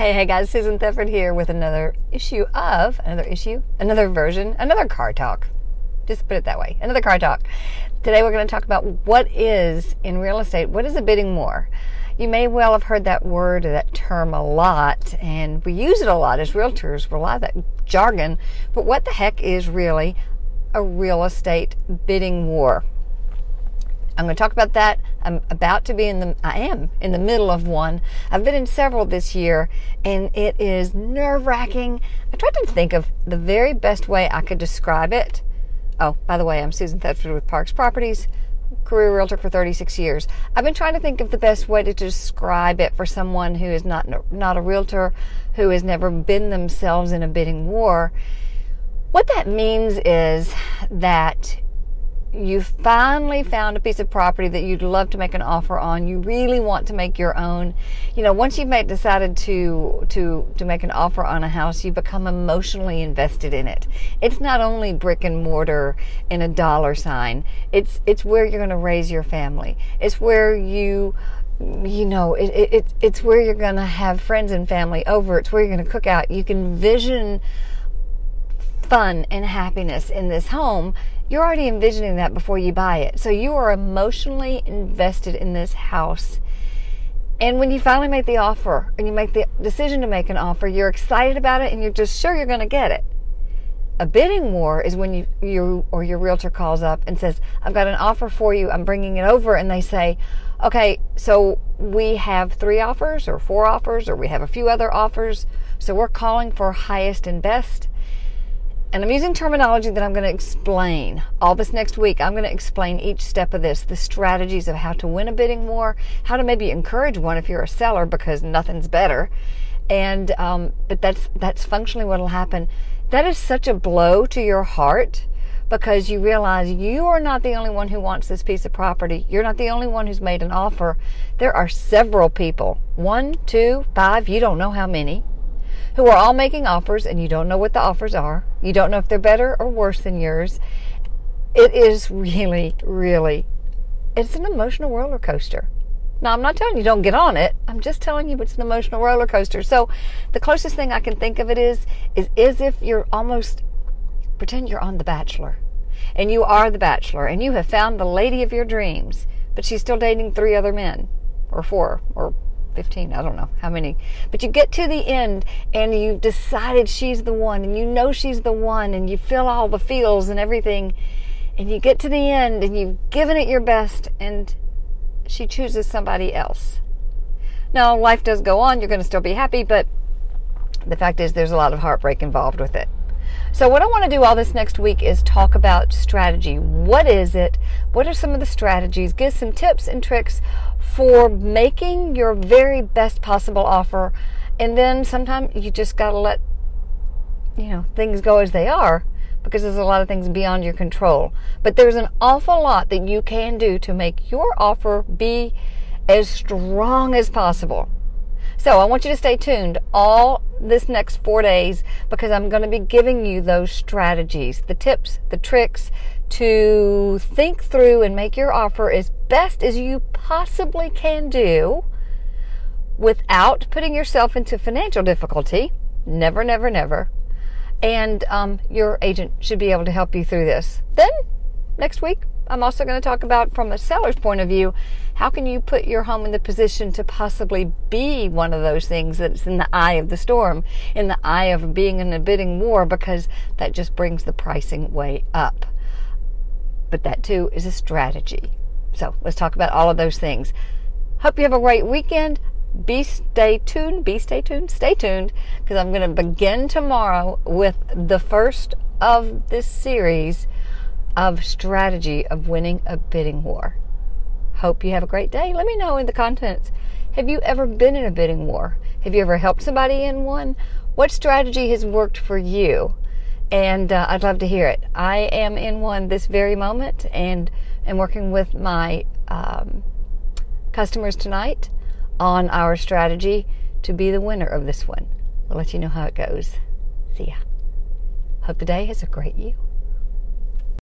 Hey, hey guys, Susan Thetford here with another issue of, another issue, another version, another car talk. Just put it that way, another car talk. Today we're going to talk about what is, in real estate, what is a bidding war? You may well have heard that word or that term a lot, and we use it a lot as realtors, We're a lot of that jargon, but what the heck is really a real estate bidding war? I'm going to talk about that. I'm about to be in the, I am in the middle of one. I've been in several this year and it is nerve wracking. I tried to think of the very best way I could describe it. Oh, by the way, I'm Susan Thetford with Parks Properties, career realtor for 36 years. I've been trying to think of the best way to describe it for someone who is not, not a realtor, who has never been themselves in a bidding war. What that means is that you finally found a piece of property that you'd love to make an offer on. You really want to make your own. You know once you've made decided to to to make an offer on a house you become emotionally invested in it. It's not only brick and mortar and a dollar sign. It's it's where you're going to raise your family. It's where you you know it, it it's where you're going to have friends and family over. It's where you're going to cook out. You can vision fun and happiness in this home you're already envisioning that before you buy it. So you are emotionally invested in this house. And when you finally make the offer and you make the decision to make an offer, you're excited about it and you're just sure you're going to get it. A bidding war is when you, you or your realtor calls up and says, I've got an offer for you. I'm bringing it over. And they say, okay, so we have three offers or four offers or we have a few other offers. So we're calling for highest and best and I'm using terminology that I'm going to explain all this next week. I'm going to explain each step of this, the strategies of how to win a bidding war, how to maybe encourage one if you're a seller because nothing's better. And um, but that's that's functionally what will happen. That is such a blow to your heart because you realize you are not the only one who wants this piece of property. You're not the only one who's made an offer. There are several people, one, two, five, you don't know how many, who are all making offers and you don't know what the offers are. You don't know if they're better or worse than yours. It is really, really, it's an emotional roller coaster. Now, I'm not telling you don't get on it. I'm just telling you it's an emotional roller coaster. So, the closest thing I can think of it is, is as if you're almost, pretend you're on The Bachelor. And you are The Bachelor. And you have found the lady of your dreams. But she's still dating three other men. Or four. Or 15, I don't know how many. But you get to the end and you've decided she's the one and you know she's the one and you feel all the feels and everything. And you get to the end and you've given it your best and she chooses somebody else. Now, life does go on. You're going to still be happy, but the fact is there's a lot of heartbreak involved with it. So, what I want to do all this next week is talk about strategy. What is it? What are some of the strategies? Give some tips and tricks for making your very best possible offer. And then sometimes you just got to let, you know, things go as they are because there's a lot of things beyond your control. But there's an awful lot that you can do to make your offer be as strong as possible. So I want you to stay tuned all this next four days because I'm going to be giving you those strategies, the tips, the tricks to think through and make your offer as best as you possibly can do without putting yourself into financial difficulty. Never, never, never. And um, your agent should be able to help you through this. Then next week, I'm also going to talk about from a seller's point of view, how can you put your home in the position to possibly be one of those things that's in the eye of the storm, in the eye of being in a bidding war, because that just brings the pricing way up. But that too is a strategy. So let's talk about all of those things. Hope you have a great weekend. Be stay tuned. Be stay tuned. Stay tuned because I'm going to begin tomorrow with the first of this series of strategy of winning a bidding war. Hope you have a great day. Let me know in the contents. Have you ever been in a bidding war? Have you ever helped somebody in one? What strategy has worked for you? And uh, I'd love to hear it. I am in one this very moment and am working with my um, customers tonight on our strategy to be the winner of this one. We'll let you know how it goes. See ya. Hope the day has a great you.